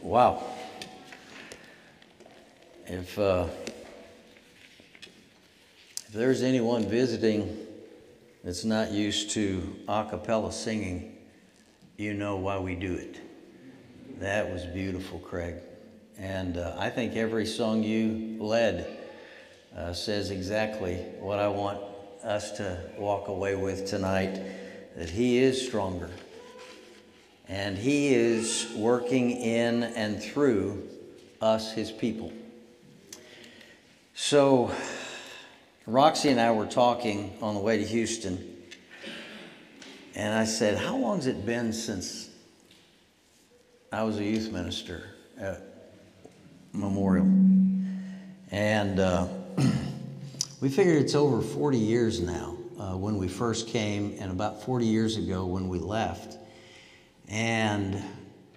Wow. If, uh, if there's anyone visiting that's not used to a cappella singing, you know why we do it. That was beautiful, Craig. And uh, I think every song you led uh, says exactly what I want us to walk away with tonight that He is stronger. And He is working in and through us, His people. So, Roxy and I were talking on the way to Houston, and I said, How long has it been since I was a youth minister at Memorial? And uh, we figured it's over 40 years now uh, when we first came, and about 40 years ago when we left. And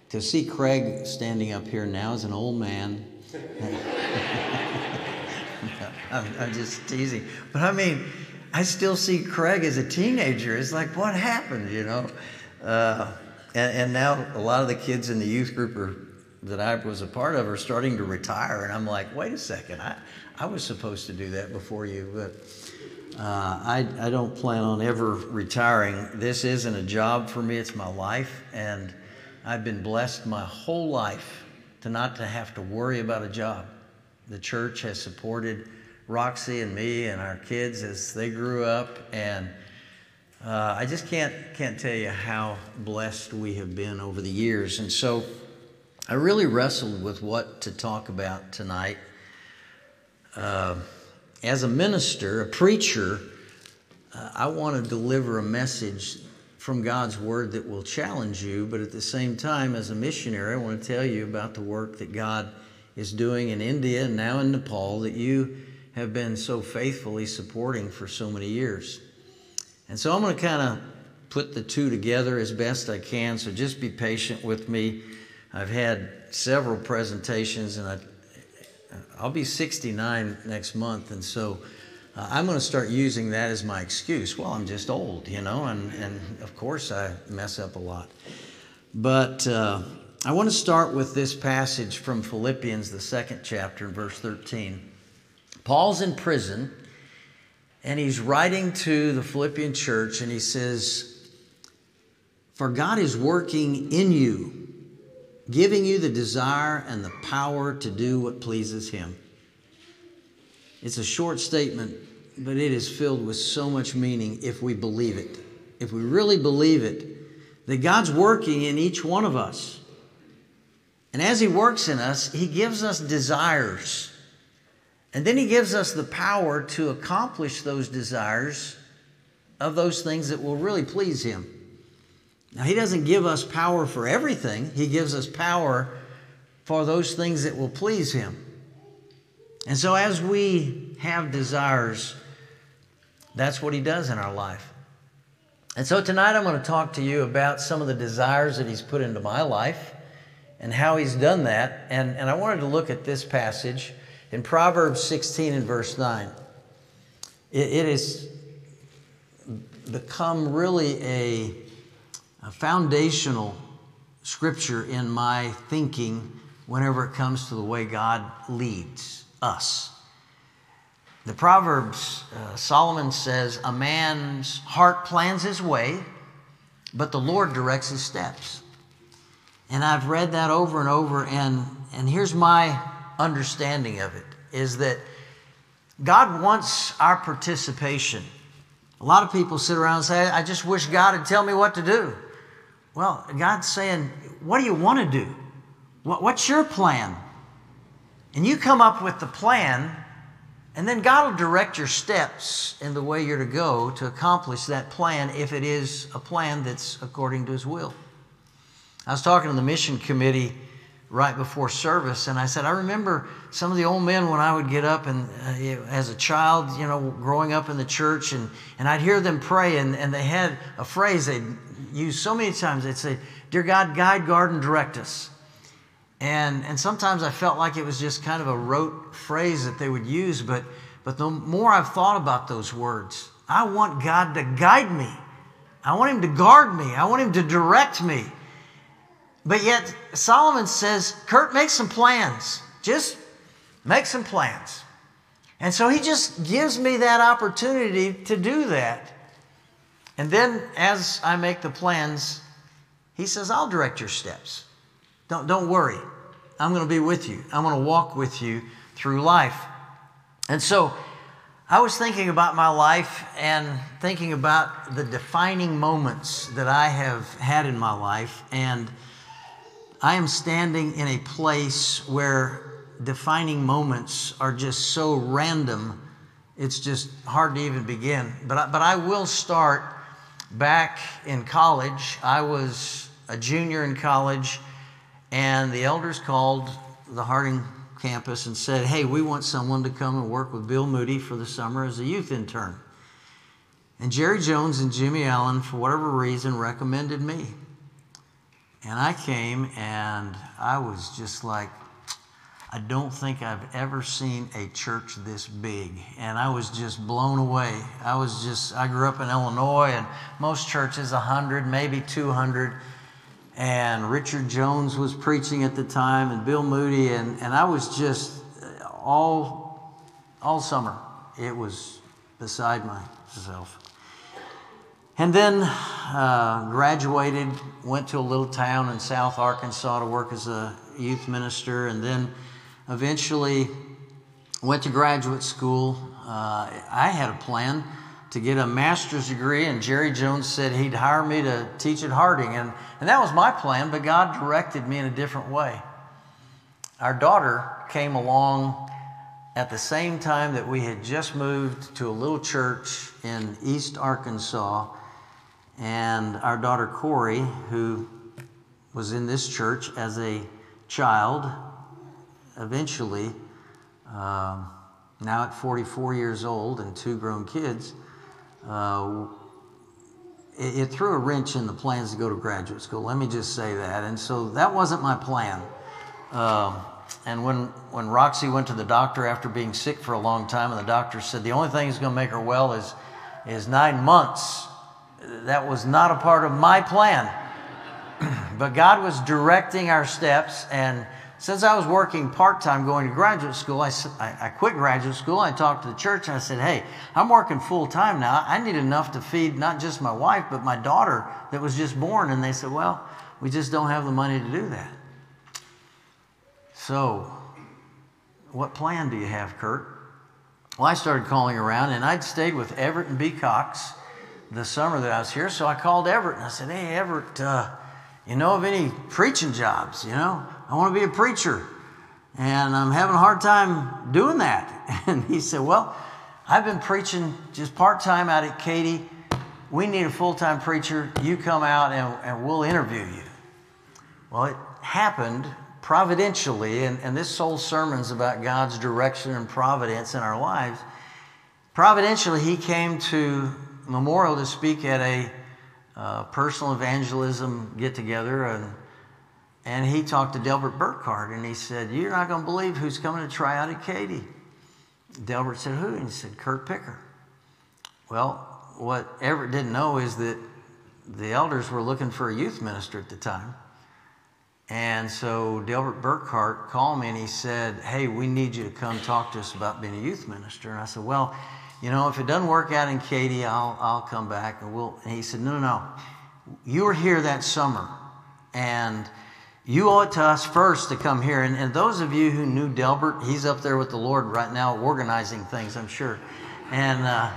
to see Craig standing up here now as an old man, I'm, I'm, just teasing. But I mean, I still see Craig as a teenager. It's like, what happened, you know? Uh, and, and, now a lot of the kids in the youth group are, that I was a part of are starting to retire. And I'm like, wait a second, I, I was supposed to do that before you. But uh, I, I don't plan on ever retiring. This isn't a job for me, it's my life. And I've been blessed my whole life to not to have to worry about a job. The church has supported Roxy and me and our kids as they grew up. And uh, I just can't, can't tell you how blessed we have been over the years. And so I really wrestled with what to talk about tonight. Uh, as a minister, a preacher, uh, I want to deliver a message from God's Word that will challenge you, but at the same time, as a missionary, I want to tell you about the work that God is doing in India and now in Nepal that you have been so faithfully supporting for so many years. And so I'm going to kind of put the two together as best I can, so just be patient with me. I've had several presentations, and I, I'll be 69 next month, and so uh, I'm going to start using that as my excuse. Well, I'm just old, you know, and, and of course I mess up a lot. But uh, I want to start with this passage from Philippians, the second chapter, verse 13. Paul's in prison and he's writing to the Philippian church and he says, For God is working in you, giving you the desire and the power to do what pleases Him. It's a short statement, but it is filled with so much meaning if we believe it. If we really believe it, that God's working in each one of us. And as He works in us, He gives us desires and then he gives us the power to accomplish those desires of those things that will really please him. Now, he doesn't give us power for everything, he gives us power for those things that will please him. And so, as we have desires, that's what he does in our life. And so, tonight I'm going to talk to you about some of the desires that he's put into my life and how he's done that. And, and I wanted to look at this passage in Proverbs 16 and verse 9, it, it has become really a, a foundational scripture in my thinking whenever it comes to the way God leads us. The Proverbs, uh, Solomon says, A man's heart plans his way, but the Lord directs his steps. And I've read that over and over, and, and here's my understanding of it is that God wants our participation. A lot of people sit around and say, I just wish God would tell me what to do. Well, God's saying, What do you want to do? What's your plan? And you come up with the plan, and then God will direct your steps in the way you're to go to accomplish that plan if it is a plan that's according to His will. I was talking to the mission committee right before service. And I said, I remember some of the old men when I would get up and uh, as a child, you know, growing up in the church, and, and I'd hear them pray, and, and they had a phrase they'd use so many times. They'd say, Dear God, guide, guard, and direct us. And, and sometimes I felt like it was just kind of a rote phrase that they would use, but, but the more I've thought about those words, I want God to guide me. I want Him to guard me. I want Him to direct me. But yet, Solomon says, Kurt, make some plans. Just make some plans. And so he just gives me that opportunity to do that. And then as I make the plans, he says, I'll direct your steps. Don't, don't worry. I'm going to be with you. I'm going to walk with you through life. And so I was thinking about my life and thinking about the defining moments that I have had in my life. And I am standing in a place where defining moments are just so random, it's just hard to even begin. But I, but I will start back in college. I was a junior in college, and the elders called the Harding campus and said, Hey, we want someone to come and work with Bill Moody for the summer as a youth intern. And Jerry Jones and Jimmy Allen, for whatever reason, recommended me. And I came and I was just like, I don't think I've ever seen a church this big. And I was just blown away. I was just, I grew up in Illinois and most churches 100, maybe 200. And Richard Jones was preaching at the time and Bill Moody. And, and I was just uh, all, all summer, it was beside myself. And then uh, graduated, went to a little town in South Arkansas to work as a youth minister, and then eventually went to graduate school. Uh, I had a plan to get a master's degree, and Jerry Jones said he'd hire me to teach at Harding. And, and that was my plan, but God directed me in a different way. Our daughter came along at the same time that we had just moved to a little church in East Arkansas and our daughter Corey, who was in this church as a child, eventually, um, now at 44 years old and two grown kids, uh, it, it, threw a wrench in the plans to go to graduate school. Let me just say that. And so that wasn't my plan. Um, and when, when Roxy went to the doctor after being sick for a long time, and the doctor said the only thing that's going to make her well is, is nine months that was not a part of my plan. but God was directing our steps. And since I was working part time going to graduate school, I, I quit graduate school. I talked to the church and I said, Hey, I'm working full time now. I need enough to feed not just my wife, but my daughter that was just born. And they said, Well, we just don't have the money to do that. So, what plan do you have, Kurt? Well, I started calling around and I'd stayed with Everett and B. Cox the summer that I was here. So I called Everett and I said, Hey, Everett, uh, you know of any preaching jobs? You know, I want to be a preacher and I'm having a hard time doing that. And he said, Well, I've been preaching just part time out at Katy. We need a full time preacher. You come out and, and we'll interview you. Well, it happened providentially, and, and this whole sermon's about God's direction and providence in our lives. Providentially, he came to Memorial to speak at a uh, personal evangelism get together, and, and he talked to Delbert Burkhart, and he said, You're not going to believe who's coming to try out at Katy. Delbert said, Who? And he said, Kurt Picker. Well, what Everett didn't know is that the elders were looking for a youth minister at the time. And so Delbert Burkhart called me and he said, Hey, we need you to come talk to us about being a youth minister. And I said, Well, you know, if it doesn't work out in Katy, I'll, I'll come back and we'll. And he said, no, no, no. You were here that summer and you owe it to us first to come here. And, and those of you who knew Delbert, he's up there with the Lord right now organizing things, I'm sure. And uh,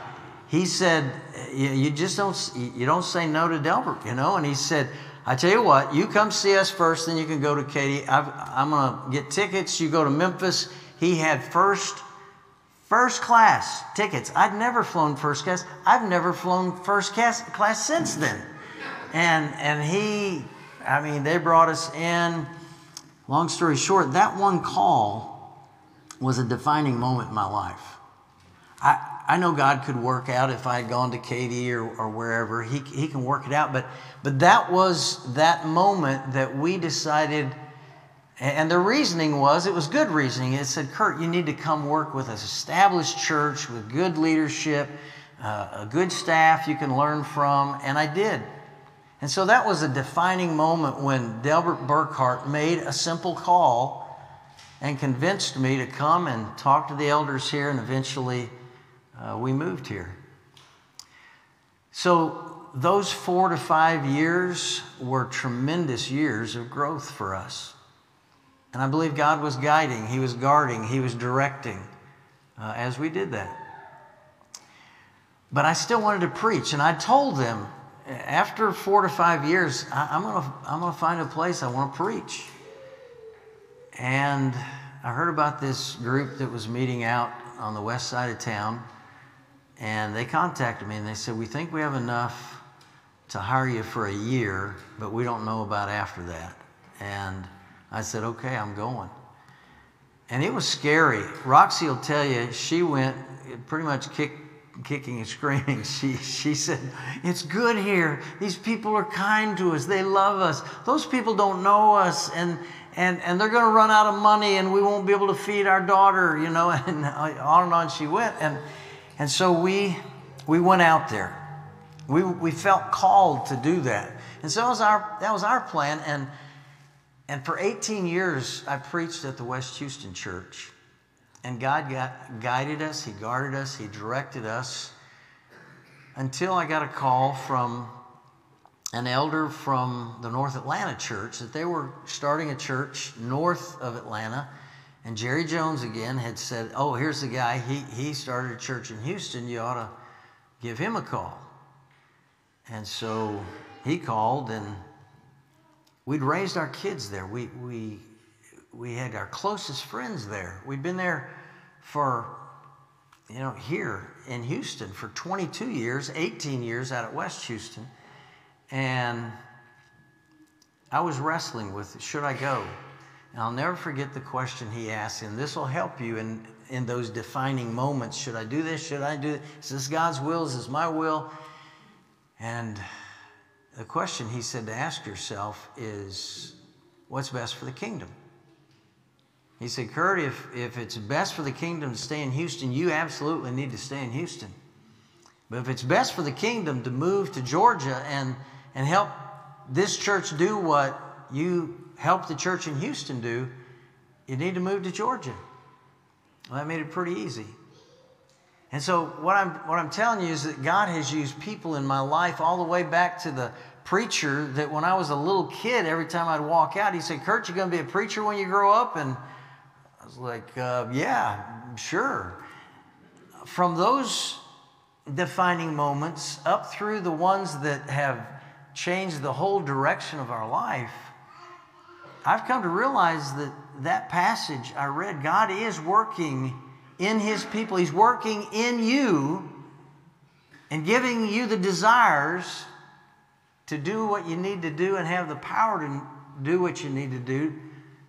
he said, you, just don't, you don't say no to Delbert, you know? And he said, I tell you what, you come see us first, then you can go to Katy. i am going to get tickets. You go to Memphis. He had first First class tickets. I'd never flown first class. I've never flown first class, class since then. And, and he, I mean, they brought us in. Long story short, that one call was a defining moment in my life. I, I know God could work out if I had gone to Katy or, or wherever. He, he can work it out. But, but that was that moment that we decided – and the reasoning was, it was good reasoning. It said, Kurt, you need to come work with an established church with good leadership, uh, a good staff you can learn from. And I did. And so that was a defining moment when Delbert Burkhart made a simple call and convinced me to come and talk to the elders here, and eventually uh, we moved here. So, those four to five years were tremendous years of growth for us. And I believe God was guiding, He was guarding, He was directing uh, as we did that. But I still wanted to preach, and I told them after four to five years, I, am going to I'm gonna find a place I want to preach. And I heard about this group that was meeting out on the west side of town and they contacted me and they said, We think we have enough to hire you for a year, but we don't know about after that. And I said, Okay, I'm going. And it was scary. Roxy will tell you, she went pretty much kicked kicking and screaming. She, she said, It's good here. These people are kind to us. They love us. Those people don't know us, and, and, and they're going to run out of money, and we won't be able to feed our daughter, you know. And on and on she went. And and so we, we went out there. We, we felt called to do that. And so that was our, that was our plan. And, and for 18 years, I preached at the West Houston Church. And God got, guided us, He guarded us, He directed us until I got a call from an elder from the North Atlanta church that they were starting a church north of Atlanta and Jerry Jones again had said, Oh, here's the guy. He, he started a church in Houston. You ought to give him a call. And so he called, and we'd raised our kids there. We, we, we had our closest friends there. We'd been there for, you know, here in Houston for 22 years, 18 years out at West Houston. And I was wrestling with should I go? And I'll never forget the question he asked, and this will help you in, in those defining moments. Should I do this? Should I do it? Is this God's will? Is this my will? And the question he said to ask yourself is, what's best for the kingdom? He said, Kurt, if, if it's best for the kingdom to stay in Houston, you absolutely need to stay in Houston. But if it's best for the kingdom to move to Georgia and, and help this church do what you help the church in Houston do, you need to move to Georgia. Well, that made it pretty easy. And so what I'm what I'm telling you is that God has used people in my life all the way back to the preacher that when I was a little kid, every time I'd walk out, he said, "Kurt, you're going to be a preacher when you grow up." And I was like, uh, "Yeah, sure." From those defining moments up through the ones that have changed the whole direction of our life, I've come to realize that that passage I read, God is working in His people. He's working in you and giving you the desires to do what you need to do and have the power to do what you need to do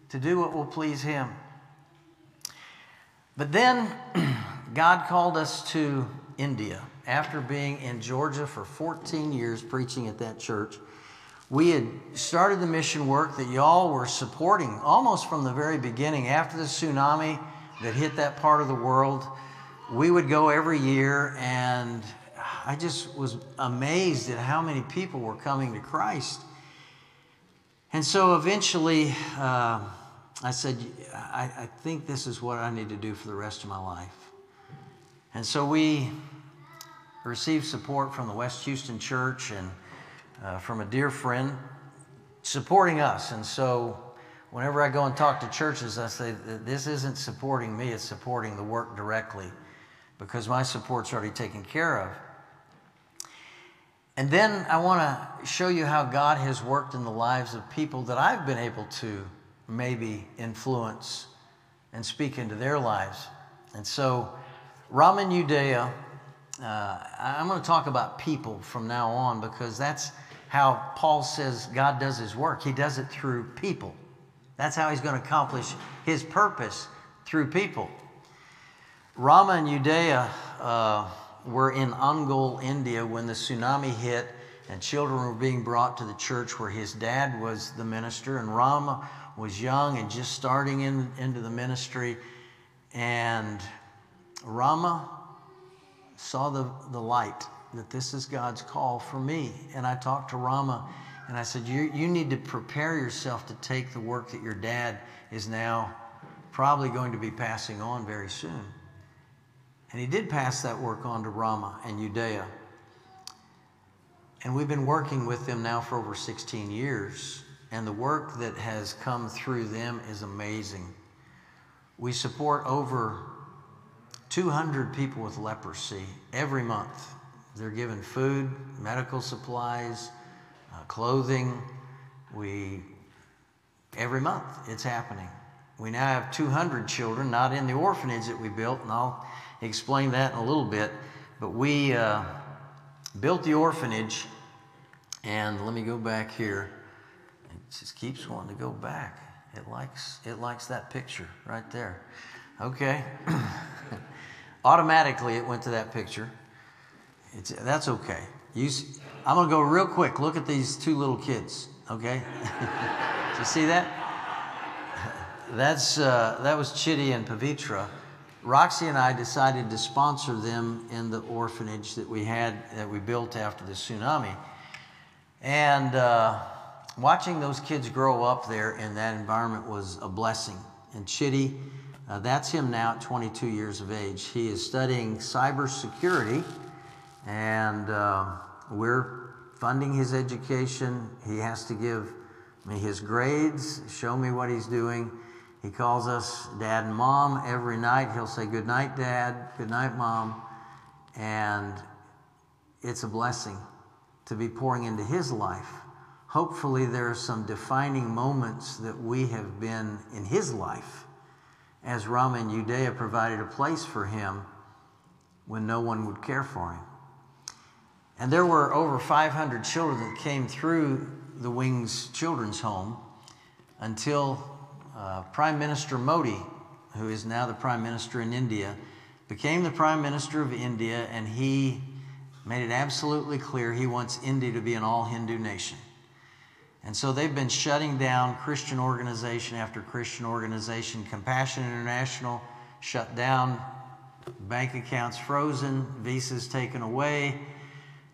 to do what will please Him. But then God called us to India after being in Georgia for 14 years preaching at that church we had started the mission work that y'all were supporting almost from the very beginning. After the tsunami that hit that part of the world, we would go every year, and I just was amazed at how many people were coming to Christ. And so eventually, uh, I said, I, I think this is what I need to do for the rest of my life. And so we received support from the West Houston Church and uh, from a dear friend supporting us. And so whenever I go and talk to churches, I say, this isn't supporting me, it's supporting the work directly because my support's already taken care of. And then I want to show you how God has worked in the lives of people that I've been able to maybe influence and speak into their lives. And so, Raman Udaya, uh, I'm going to talk about people from now on because that's how Paul says God does his work. He does it through people. That's how he's going to accomplish his purpose through people. Rama and Udaya uh, were in Ongole, India when the tsunami hit and children were being brought to the church where his dad was the minister and Rama was young and just starting in, into the ministry. And Rama saw the, the light that this is God's call for me. And I talked to Rama and I said, you, you need to prepare yourself to take the work that your dad is now probably going to be passing on very soon. And he did pass that work on to Rama and Udaya. And we've been working with them now for over 16 years. And the work that has come through them is amazing. We support over 200 people with leprosy every month. They're given food, medical supplies, clothing. We, every month, it's happening. We now have 200 children, not in the orphanage that we built, and I'll explain that in a little bit. But we uh, built the orphanage, and let me go back here. It just keeps wanting to go back. It likes it likes that picture right there. Okay. Automatically, it went to that picture. It's, that's okay. You, I'm going to go real quick. Look at these two little kids. Okay. You see that? That's uh, that was Chitty and Pavitra. Roxy and I decided to sponsor them in the orphanage that we had that we built after the tsunami, and. Uh, watching those kids grow up there in that environment was a blessing. And Chitty, uh, that's him now at 22 years of age. He is studying cybersecurity, and uh, we're funding his education. He has to give me his grades, show me what he's doing. He calls us dad and mom every night. He'll say, Good night, dad. Good night, mom. And it's a blessing to be pouring into his life hopefully there are some defining moments that we have been in his life as Rama and Udaya provided a place for him when no one would care for him. And there were over 500 children that came through the Wings Children's Home until uh, Prime Minister Modi, who is now the Prime Minister in India, became the Prime Minister of India, and he made it absolutely clear he wants India to be an all Hindu nation. And so they've been shutting down Christian organization after Christian organization. Compassion International shut down, bank accounts frozen, visas taken away.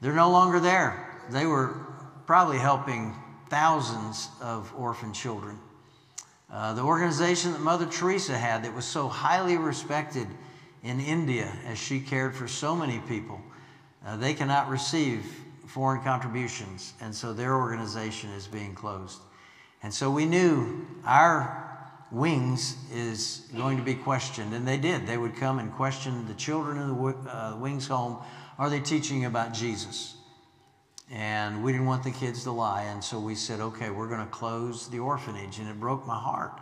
They're no longer there. They were probably helping thousands of orphan children. Uh, the organization that Mother Teresa had that was so highly respected in India as she cared for so many people, uh, they cannot receive foreign contributions, and so their organization is being closed. And so we knew our wings is going to be questioned, and they did. They would come and question the children in the uh, wings home are they teaching about Jesus? And we didn't want the kids to lie, and so we said, okay, we're going to close the orphanage, and it broke my heart.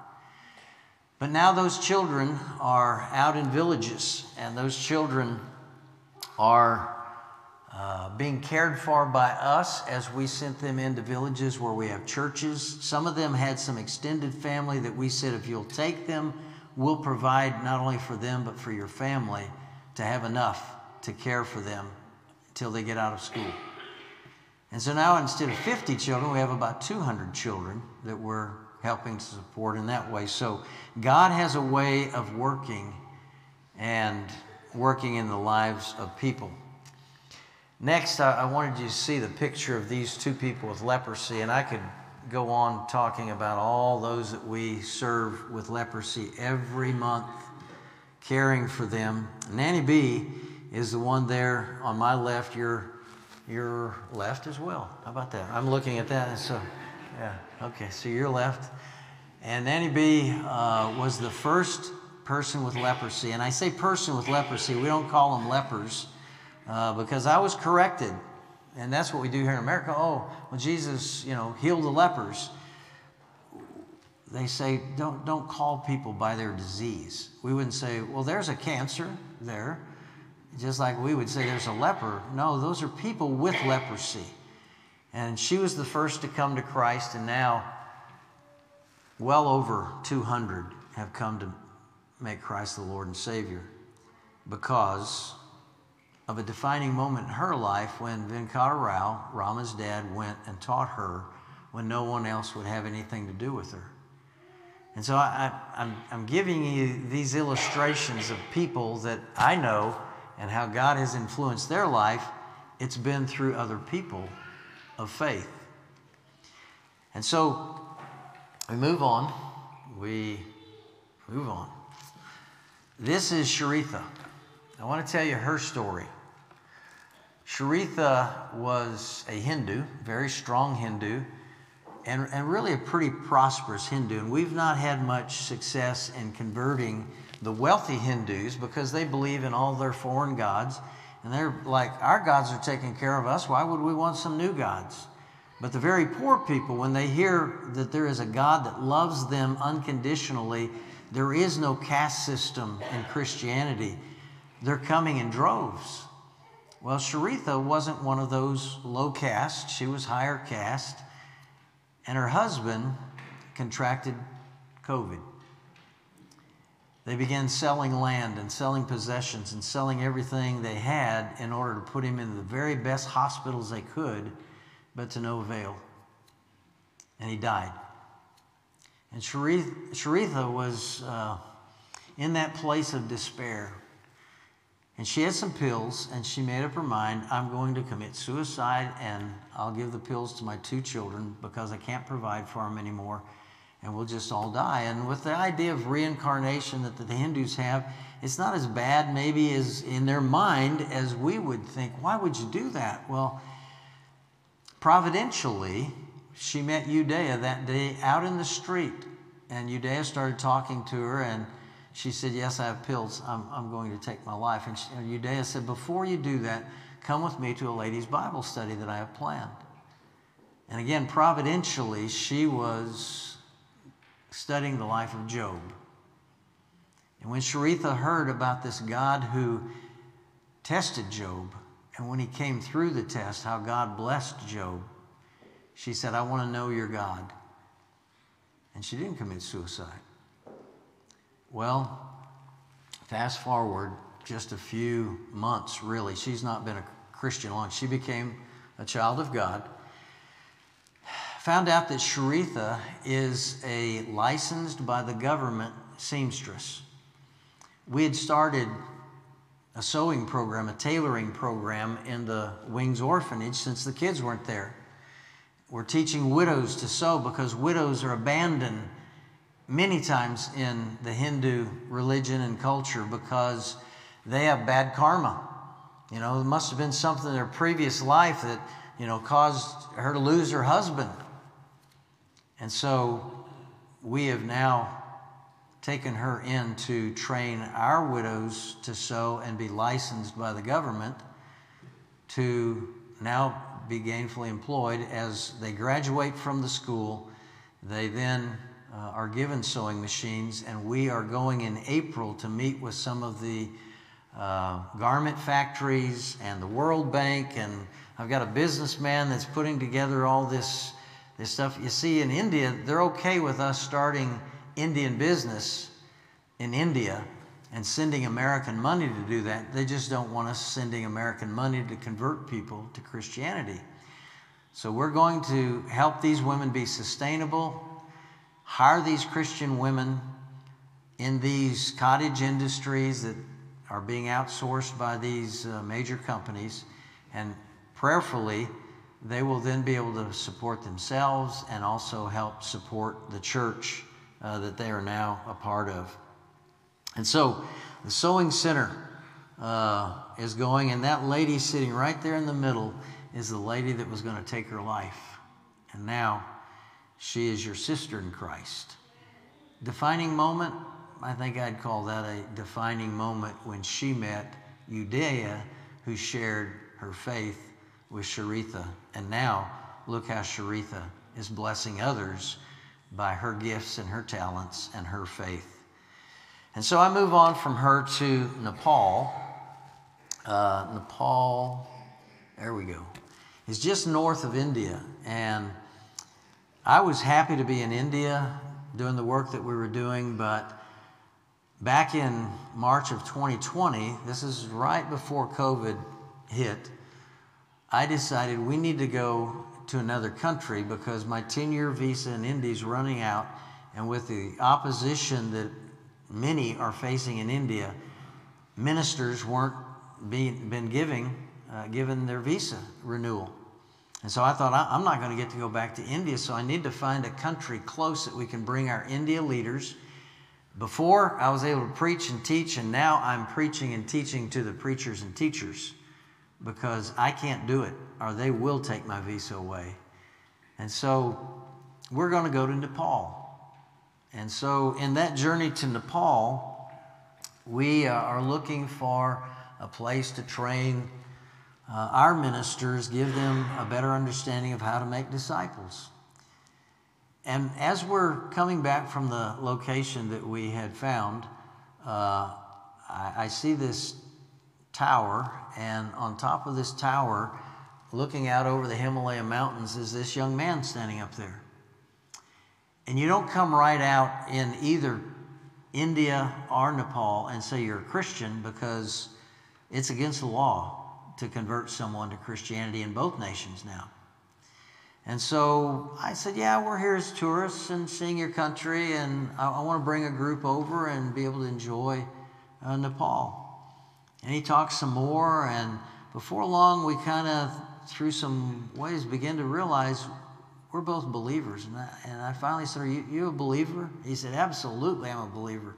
But now those children are out in villages, and those children are uh, being cared for by us as we sent them into villages where we have churches. Some of them had some extended family that we said, if you'll take them, we'll provide not only for them, but for your family to have enough to care for them until they get out of school. And so now instead of 50 children, we have about 200 children that we're helping to support in that way. So God has a way of working and working in the lives of people. Next, I, wanted you to see the picture of these two people with leprosy, and I could go on talking about all those that we serve with leprosy every month, caring for them. Nanny B is the one there on my left, your, your left as well. How about that? I'm looking at that, so yeah, okay, so your left. And Nanny B uh, was the first person with leprosy. And I say person with leprosy, we don't call them lepers uh, because I was corrected. And that's what we do here in America. Oh, well, Jesus, you know, healed the lepers. They say, don't, don't call people by their disease. We wouldn't say, well, there's a cancer there, just like we would say there's a leper. No, those are people with leprosy. And she was the first to come to Christ, and now well over 200 have come to make Christ the Lord and Savior because of a defining moment in her life when Venkata Rao, Rama's dad, went and taught her when no one else would have anything to do with her. And so I, am giving you these illustrations of people that I know and how God has influenced their life it's been through other people of faith. And so we move on. We move on. This is Sharitha. I want to tell you her story. Sharitha was a Hindu, very strong Hindu, and, and really a pretty prosperous Hindu. And we've not had much success in converting the wealthy Hindus because they believe in all their foreign gods. And they're like, our gods are taking care of us. Why would we want some new gods? But the very poor people, when they hear that there is a God that loves them unconditionally, there is no caste system in Christianity, they're coming in droves. Well, Sharitha wasn't one of those low caste, she was higher caste, and her husband contracted COVID. They began selling land and selling possessions and selling everything they had in order to put him in the very best hospitals they could, but to no avail. And he died. And Sharitha was uh, in that place of despair. And she had some pills, and she made up her mind I'm going to commit suicide, and I'll give the pills to my two children because I can't provide for them anymore and we'll just all die. And with the idea of reincarnation that the Hindus have, it's not as bad, maybe, as in their mind as we would think. Why would you do that? Well, providentially, she met Udaya that day out in the street. And Udaya started talking to her, and she said, Yes, I have pills. I'm, I'm going to take my life. And, she, and Udaya said, Before you do that, come with me to a ladies' Bible study that I have planned. And again, providentially, she was studying the life of Job. And when Sharitha heard about this God who tested Job, and when he came through the test, how God blessed Job, she said, I want to know your God. And she didn't commit suicide. Well, fast forward just a few months, really. She's not been a Christian long. She became a child of God found out that Sharitha is a licensed by the government seamstress. We had started a sewing program, a tailoring program in the Wings Orphanage since the kids weren't there. We're teaching widows to sew because widows are abandoned many times in the Hindu religion and culture because they have bad karma. You know, it must have been something in their previous life that, you know, caused her to lose her husband and so we have now taken her in to train our widows to sew and be licensed by the government to now be gainfully employed as they graduate from the school. They then uh, are given sewing machines, and we are going in April to meet with some of the uh, garment factories and the World Bank. And I've got a businessman that's putting together all this this stuff. You see, in India, they're okay with us starting Indian business in India and sending American money to do that. They just don't want us sending American money to convert people to Christianity. So we're going to help these women be sustainable, hire these Christian women in these cottage industries that are being outsourced by these uh, major companies, and prayerfully they will then be able to support themselves and also help support the church uh, that they are now a part of. And so the Sewing Center uh, is going, and that lady sitting right there in the middle is the lady that was going to take her life. And now she is your sister in Christ. Defining moment, I think I'd call that a defining moment when she met Udaya, who shared her faith with Sharitha. And now, look how Sharitha is blessing others by her gifts and her talents and her faith. And so I move on from her to Nepal. Uh, Nepal, there we go, is just north of India. And I was happy to be in India doing the work that we were doing, but back in March of 2020, this is right before COVID hit, I decided we need to go to another country because my 10 year visa in India is running out. And with the opposition that many are facing in India, ministers weren't being, been giving uh, given their visa renewal. And so I thought, I'm not going to get to go back to India, so I need to find a country close that we can bring our India leaders. Before, I was able to preach and teach, and now I'm preaching and teaching to the preachers and teachers because I can't do it, or they will take my visa away. And so we're going to go to Nepal. And so, in that journey to Nepal, we uh, are looking for a place to train uh, our ministers, give them a better understanding of how to make disciples. And as we're coming back from the location that we had found, uh, I, I see this tower, and on top of this tower, looking out over the Himalaya mountains, is this young man standing up there. And you don't come right out in either India or Nepal and say you're a Christian because it's against the law to convert someone to Christianity in both nations now. And so I said, Yeah, we're here as tourists and seeing your country, and I, I want to bring a group over and be able to enjoy uh, Nepal. And he talked some more, and before long, we kind of, through some ways, began to realize we're both believers. And I, and I finally said, Are you, you a believer? He said, Absolutely, I'm a believer.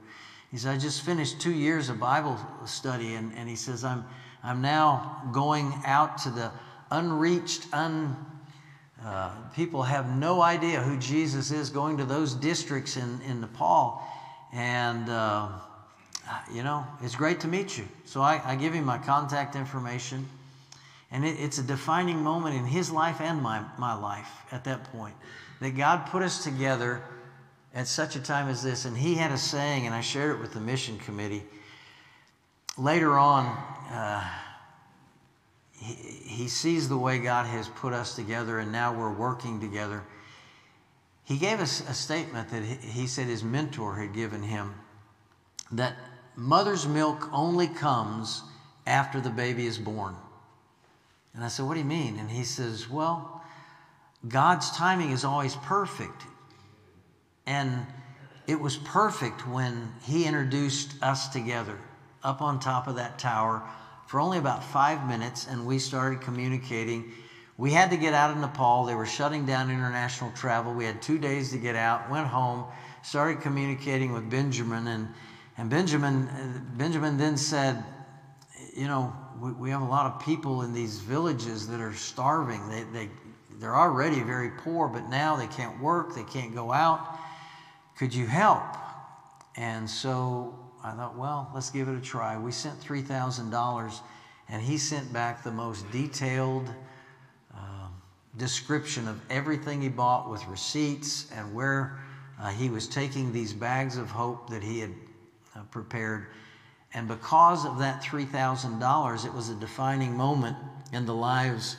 He said, I just finished two years of Bible study, and, and he says, I'm I'm now going out to the unreached, un, uh, people have no idea who Jesus is, going to those districts in, in Nepal. And, uh, you know, it's great to meet you. So I, I give him my contact information. And it, it's a defining moment in his life and my, my life at that point that God put us together at such a time as this. And he had a saying, and I shared it with the mission committee. Later on, uh, he, he sees the way God has put us together, and now we're working together. He gave us a statement that he said his mentor had given him that mother's milk only comes after the baby is born. And I said, What do you mean? And he says, Well, God's timing is always perfect. And it was perfect when he introduced us together up on top of that tower for only about five minutes, and we started communicating. We had to get out of Nepal. They were shutting down international travel. We had two days to get out, went home, started communicating with Benjamin, and, and Benjamin, Benjamin then said, You know, we, we have a lot of people in these villages that are starving. They, they, they're already very poor, but now they can't work, they can't go out. Could you help? And so I thought, well, let's give it a try. We sent $3,000, and he sent back the most detailed uh, description of everything he bought with receipts and where uh, he was taking these bags of hope that he had uh, prepared. And because of that $3,000, it was a defining moment in the lives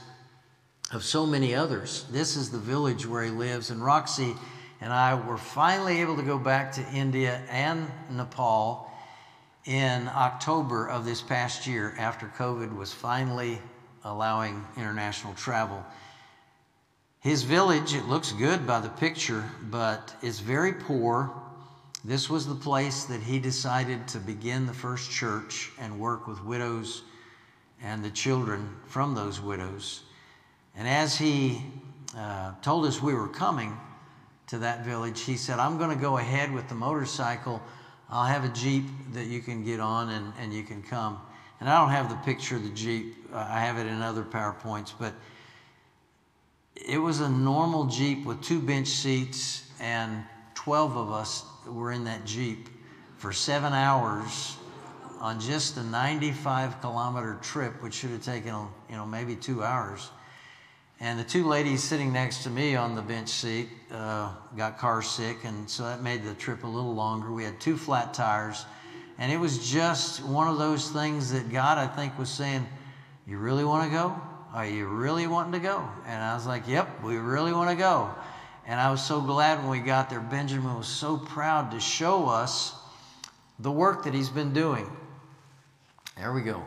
of so many others. This is the village where he lives, and Roxy and I were finally able to go back to India and Nepal in October of this past year, after COVID was finally allowing international travel. His village, it looks good by the picture, but it's very poor. This was the place that he decided to begin the first church and work with widows and the children from those widows. And as he uh, told us we were coming to that village, he said, I'm going to go ahead with the motorcycle I'll have a Jeep that you can get on and, and you can come. And I don't have the picture of the Jeep, I have it in other PowerPoints, but it was a normal Jeep with two bench seats, and 12 of us were in that Jeep for seven hours on just a 95 kilometer trip, which should have taken you know maybe two hours. And the two ladies sitting next to me on the bench seat uh, got car sick, and so that made the trip a little longer. We had two flat tires, and it was just one of those things that God, I think, was saying, You really want to go? Are you really wanting to go? And I was like, Yep, we really want to go. And I was so glad when we got there. Benjamin was so proud to show us the work that he's been doing. There we go.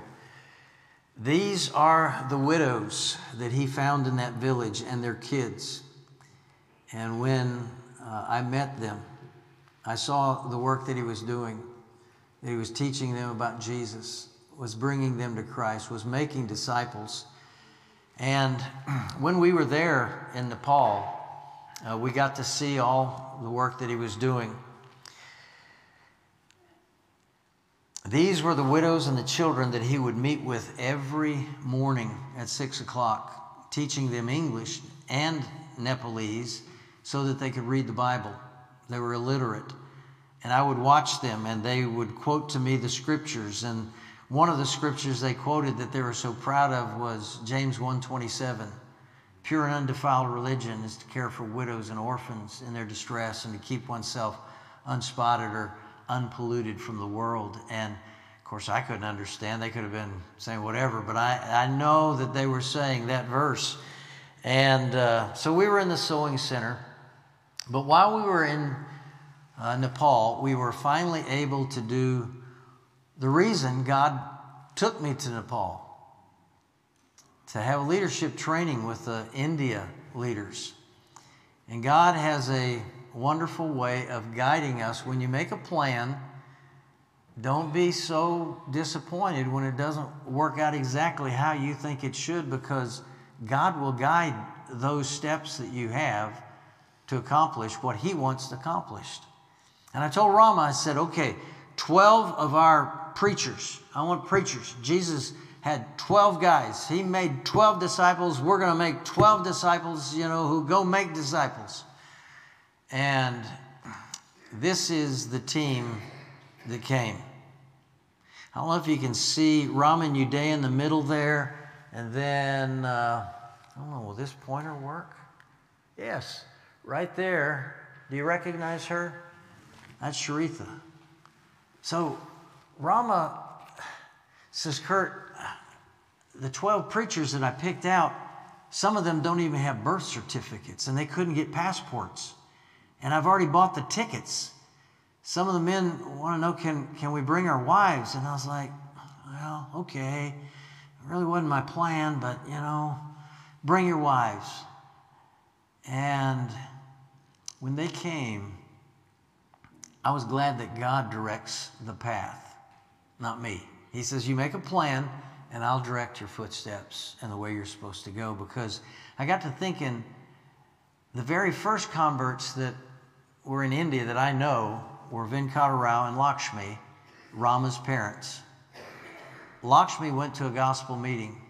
These are the widows that he found in that village and their kids. And when uh, I met them, I saw the work that he was doing, that he was teaching them about Jesus. was bringing them to Christ, was making disciples. And when we were there in Nepal, uh, we got to see all the work that he was doing. These were the widows and the children that he would meet with every morning at six o'clock, teaching them English and Nepalese so that they could read the Bible. They were illiterate. And I would watch them, and they would quote to me the scriptures. And one of the scriptures they quoted that they were so proud of was James 1:27. Pure and undefiled religion is to care for widows and orphans in their distress and to keep oneself unspotted or unpolluted from the world. And of course, I couldn't understand. They could have been saying whatever, but I, I know that they were saying that verse. And uh, so we were in the sewing center. But while we were in uh, Nepal, we were finally able to do the reason God took me to Nepal to have a leadership training with the India leaders. And God has a wonderful way of guiding us. When you make a plan, don't be so disappointed when it doesn't work out exactly how you think it should because God will guide those steps that you have to accomplish what He wants accomplished. And I told Rama, I said, okay, 12 of our preachers, I want preachers. Jesus had 12 guys. He made 12 disciples. We're going to make 12 disciples, you know, who go make disciples. And this is the team that came. I don't know if you can see Rama and Udaya in the middle there. And then, uh, I don't know, will this pointer work? Yes, right there. Do you recognize her? That's Sharitha. So Rama says, Kurt, the 12 preachers that I picked out, some of them don't even have birth certificates and they couldn't get passports. And I've already bought the tickets. Some of the men want to know, can, can we bring our wives? And I was like, well, okay. It really wasn't my plan, but you know, bring your wives. And when they came, I was glad that God directs the path, not me. He says, You make a plan, and I'll direct your footsteps and the way you're supposed to go. Because I got to thinking, the very first converts that were in India that I know were Venkata and Lakshmi, Rama's parents. Lakshmi went to a gospel meeting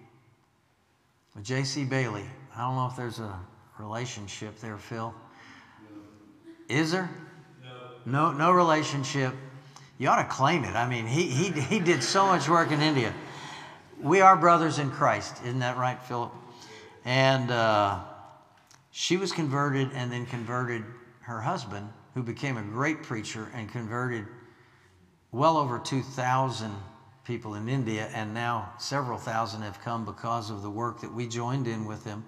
with J.C. Bailey. I don't know if there's a relationship there, Phil. Is there? No. No, no relationship. You ought to claim it. I mean, he, he, he did so much work in India. We are brothers in Christ. Isn't that right, Philip? And uh, she was converted and then converted her husband, who became a great preacher and converted well over 2,000 people in India, and now several thousand have come because of the work that we joined in with them.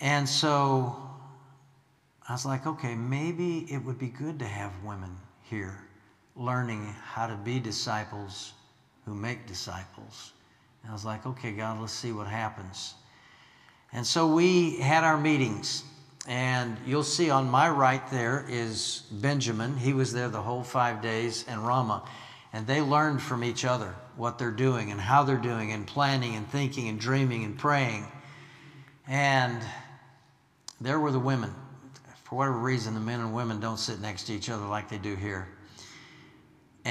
And so I was like, okay, maybe it would be good to have women here learning how to be disciples who make disciples. And I was like, okay, God, let's see what happens. And so we had our meetings. And you'll see on my right there is Benjamin. He was there the whole five days, and Rama. And they learned from each other what they're doing and how they're doing, and planning and thinking and dreaming and praying. And there were the women. For whatever reason, the men and women don't sit next to each other like they do here.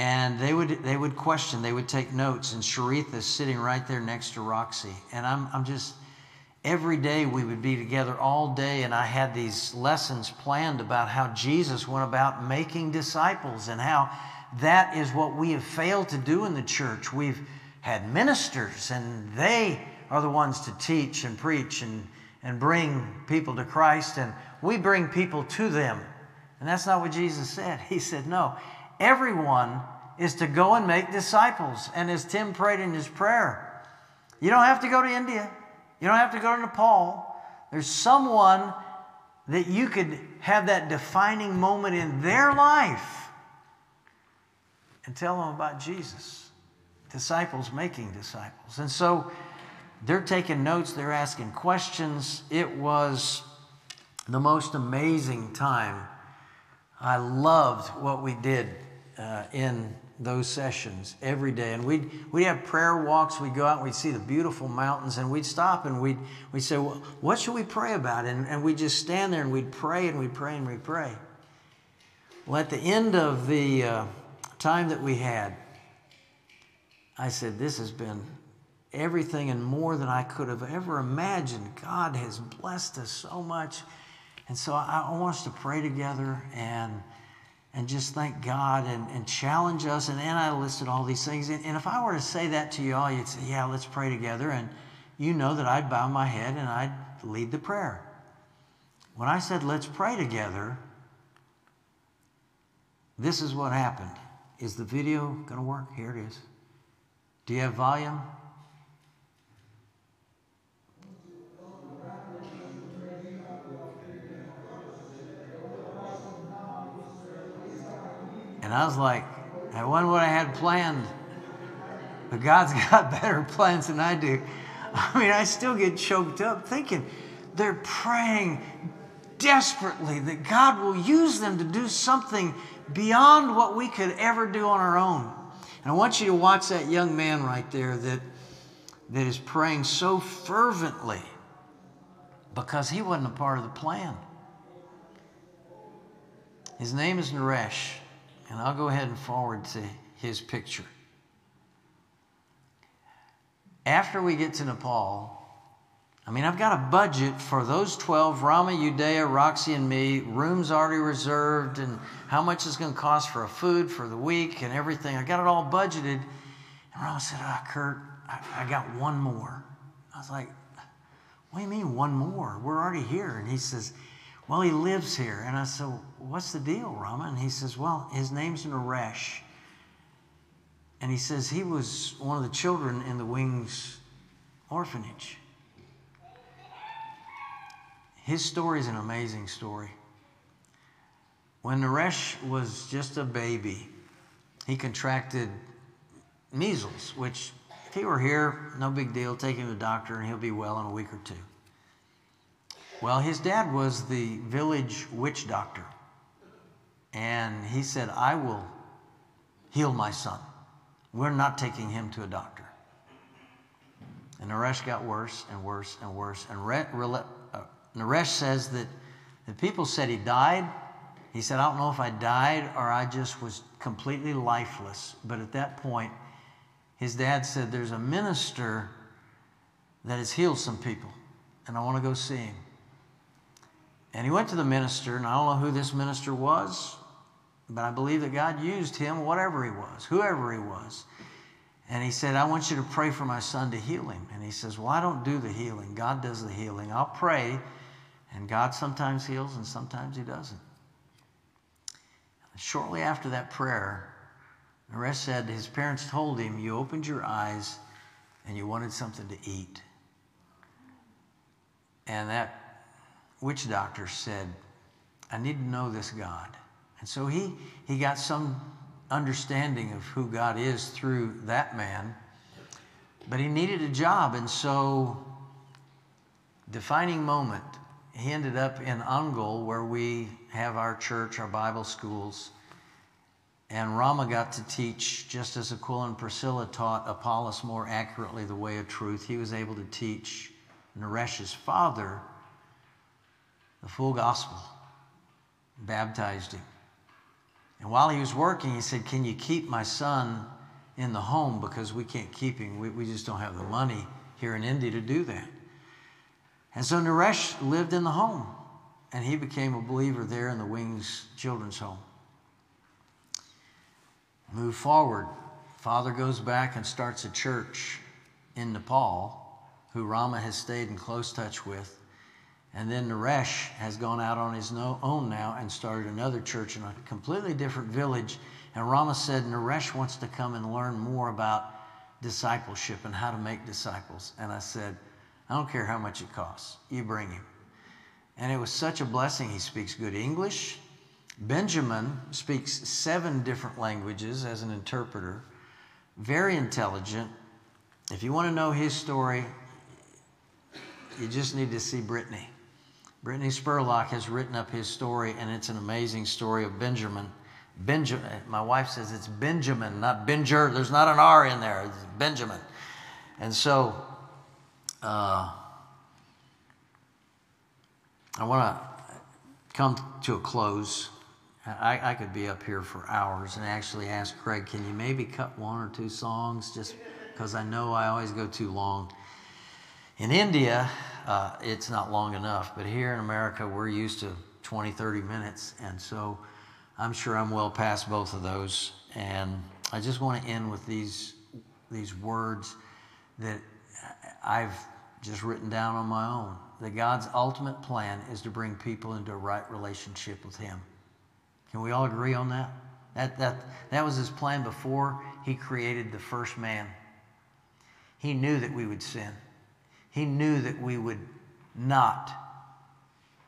And they would, they would question, they would take notes, and Sharitha's sitting right there next to Roxy. And I'm, I'm just, every day we would be together all day, and I had these lessons planned about how Jesus went about making disciples and how that is what we have failed to do in the church. We've had ministers, and they are the ones to teach and preach and, and bring people to Christ, and we bring people to them. And that's not what Jesus said. He said, No, everyone is to go and make disciples. And as Tim prayed in his prayer, you don't have to go to India, you don't have to go to Nepal. There's someone that you could have that defining moment in their life and tell them about Jesus. Disciples making disciples. And so they're taking notes, they're asking questions. It was the most amazing time. I loved what we did uh, in those sessions every day. And we'd, we'd have prayer walks. We'd go out and we'd see the beautiful mountains and we'd stop and we'd, we'd say, well, What should we pray about? And, and we'd just stand there and we'd pray and we'd pray and we'd pray. Well, at the end of the uh, time that we had, I said, This has been everything and more than I could have ever imagined. God has blessed us so much. And so I, I want us to pray together and and just thank God and, and challenge us. And, and I listed all these things. And, and if I were to say that to you all, you'd say, Yeah, let's pray together. And you know that I'd bow my head and I'd lead the prayer. When I said, Let's pray together, this is what happened. Is the video going to work? Here it is. Do you have volume? And I was like, that wasn't what I had planned. But God's got better plans than I do. I mean, I still get choked up thinking they're praying desperately that God will use them to do something beyond what we could ever do on our own. And I want you to watch that young man right there that, that is praying so fervently because he wasn't a part of the plan. His name is Naresh. And I'll go ahead and forward to his picture. After we get to Nepal, I mean, I've got a budget for those 12, Rama, Udaya, Roxy, and me, rooms already reserved, and how much it's going to cost for a food for the week and everything. I got it all budgeted. And Rama said, Ah, oh, Kurt, I, I got one more. I was like, What do you mean, one more? We're already here. And he says, well, he lives here. And I said, What's the deal, Rama? And he says, Well, his name's Naresh. And he says he was one of the children in the Wings orphanage. His story is an amazing story. When Naresh was just a baby, he contracted measles, which, if he were here, no big deal. Take him to the doctor and he'll be well in a week or two. Well, his dad was the village witch doctor. And he said, I will heal my son. We're not taking him to a doctor. And Naresh got worse and worse and worse. And Re- Re- uh, Naresh says that the people said he died. He said, I don't know if I died or I just was completely lifeless. But at that point, his dad said, There's a minister that has healed some people, and I want to go see him. And he went to the minister, and I don't know who this minister was, but I believe that God used him, whatever he was, whoever he was. And he said, I want you to pray for my son to heal him. And he says, Well, I don't do the healing. God does the healing. I'll pray, and God sometimes heals and sometimes he doesn't. Shortly after that prayer, Naresh said his parents told him, You opened your eyes and you wanted something to eat. And that witch doctor said, I need to know this God. And so he, he got some understanding of who God is through that man, but he needed a job. And so, defining moment, he ended up in Ongole, where we have our church, our Bible schools. And Rama got to teach, just as Aquila and Priscilla taught Apollos more accurately the way of truth. He was able to teach Naresh's father the full gospel, baptized him. And while he was working, he said, Can you keep my son in the home? Because we can't keep him. We, we just don't have the money here in India to do that. And so Naresh lived in the home, and he became a believer there in the Wings Children's Home. Move forward. Father goes back and starts a church in Nepal, who Rama has stayed in close touch with. And then Naresh has gone out on his own now and started another church in a completely different village. And Rama said Naresh wants to come and learn more about discipleship and how to make disciples. And I said, I don't care how much it costs, you bring him. And it was such a blessing. He speaks good English. Benjamin speaks seven different languages as an interpreter, very intelligent. If you want to know his story, you just need to see Brittany. Brittany Spurlock has written up his story, and it's an amazing story of Benjamin Benjamin. My wife says it's Benjamin, not Benjer. There's not an R in there. It's Benjamin. And so uh, I want to come to a close. I, I could be up here for hours and actually ask Craig, can you maybe cut one or two songs just because I know I always go too long. In India, uh, it's not long enough, but here in America, we're used to 20, 30 minutes. And so I'm sure I'm well past both of those. And I just want to end with these, these words that I've just written down on my own. That God's ultimate plan is to bring people into a right relationship with Him. Can we all agree on that? That, that, that was His plan before He created the first man. He knew that we would sin. He knew that we would not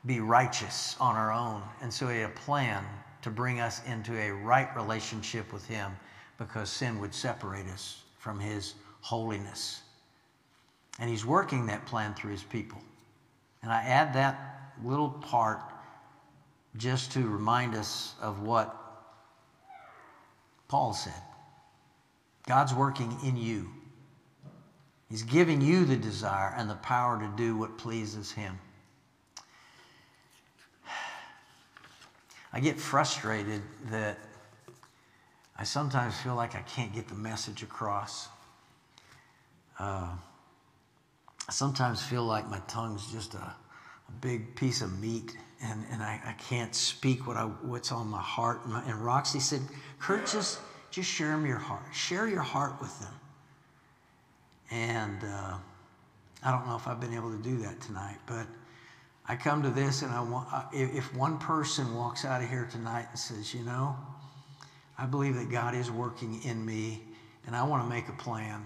be righteous on our own. And so He had a plan to bring us into a right relationship with Him because sin would separate us from His holiness. And He's working that plan through His people. And I add that little part just to remind us of what Paul said God's working in you. He's giving you the desire and the power to do what pleases Him. I get frustrated that I sometimes feel like I can't get the message across. Uh, I sometimes feel like my tongue's just a, a big piece of meat and, and I, I can't speak what I, what's on my heart. And, Roxy said, Kurt, just, just share them your heart. Share your heart with them. And uh, I don't know if I've been able to do that tonight, but I come to this and I want, if one person walks out of here tonight and says, you know, I believe that God is working in me and I want to make a plan.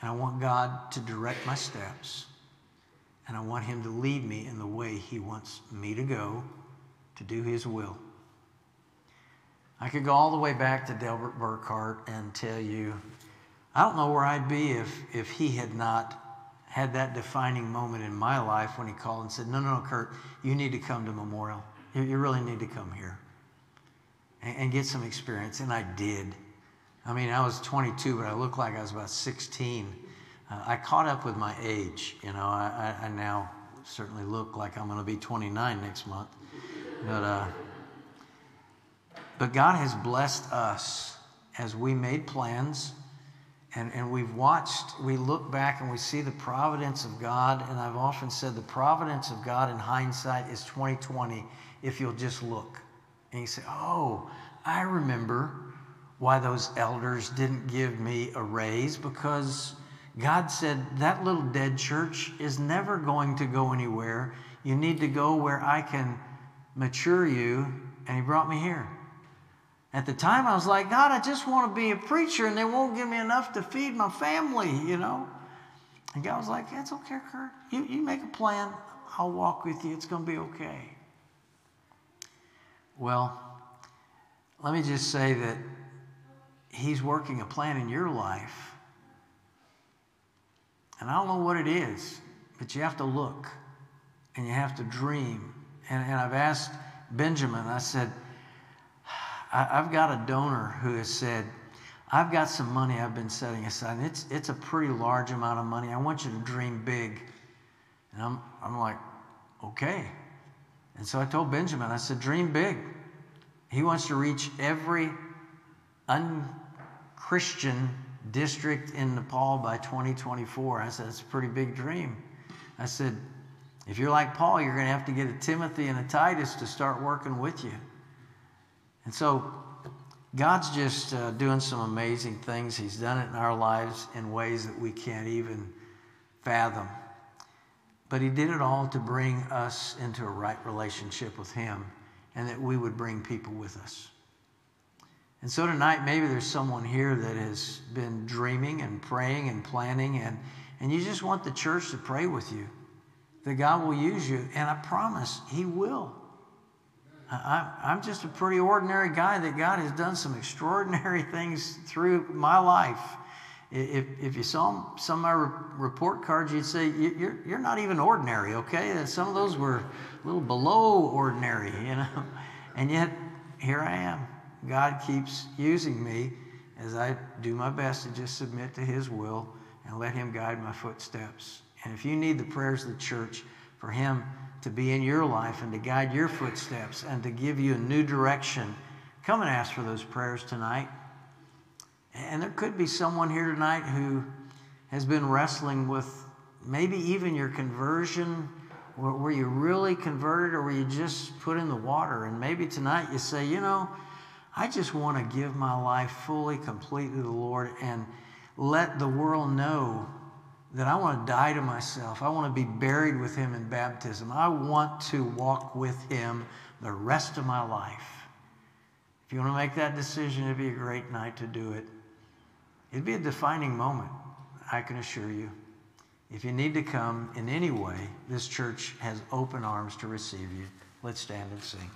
And I want God to direct my steps. And I want Him to lead me in the way He wants me to go to do His will. I could go all the way back to Delbert Burkhart and tell you, I don't know where I'd be if, if he had not had that defining moment in my life when he called and said, No, no, no, Kurt, you need to come to Memorial. You, you really need to come here and, and, get some experience. And I did. I mean, I was 22, but I looked like I was about 16. Uh, I caught up with my age. You know, I, I, I now certainly look like I'm going to be 29 next month. But, uh, but God has blessed us as we made plans and, and we've watched, we look back and we see the providence of God. And I've often said the providence of God in hindsight is 2020 if you'll just look. And you say, oh, I remember why those elders didn't give me a raise because God said that little dead church is never going to go anywhere. You need to go where I can mature you. And He brought me here. At the time, I was like, God, I just want to be a preacher, and they won't give me enough to feed my family, you know? And God was like, That's okay, Kurt. You, you make a plan. I'll walk with you. It's going to be okay. Well, let me just say that He's working a plan in your life. And I don't know what it is, but you have to look and you have to dream. And, and I've asked Benjamin, I said, I, have got a donor who has said, I've got some money I've been setting aside, and it's, it's a pretty large amount of money. I want you to dream big. And I'm, I'm like, okay. And so I told Benjamin, I said, dream big. He wants to reach every unchristian district in Nepal by 2024. I said, it's a pretty big dream. I said, if you're like Paul, you're going to have to get a Timothy and a Titus to start working with you. And so God's just uh, doing some amazing things. He's done it in our lives in ways that we can't even fathom. But He did it all to bring us into a right relationship with Him and that we would bring people with us. And so tonight, maybe there's someone here that has been dreaming and praying and planning, and, and you just want the church to pray with you that God will use you. And I promise He will. I, I'm just a pretty ordinary guy that God has done some extraordinary things through my life. If, if you saw some of my report cards, you'd say, you're, you're not even ordinary, okay? Some of those were a little below ordinary, you know? And yet, here I am. God keeps using me as I do my best to just submit to His will and let Him guide my footsteps. And if you need the prayers of the church for Him to be in your life and to guide your footsteps and to give you a new direction, come and ask for those prayers tonight. And there could be someone here tonight who has been wrestling with maybe even your conversion. Were you really converted or were you just put in the water? And maybe tonight you say, you know, I just want to give my life fully, completely to the Lord and let the world know that I want to die to myself. I want to be buried with Him in baptism. I want to walk with Him the rest of my life. If you want to make that decision, it'd be a great night to do it. It'd be a defining moment, I can assure you. If you need to come in any way, this church has open arms to receive you. Let's stand and sing.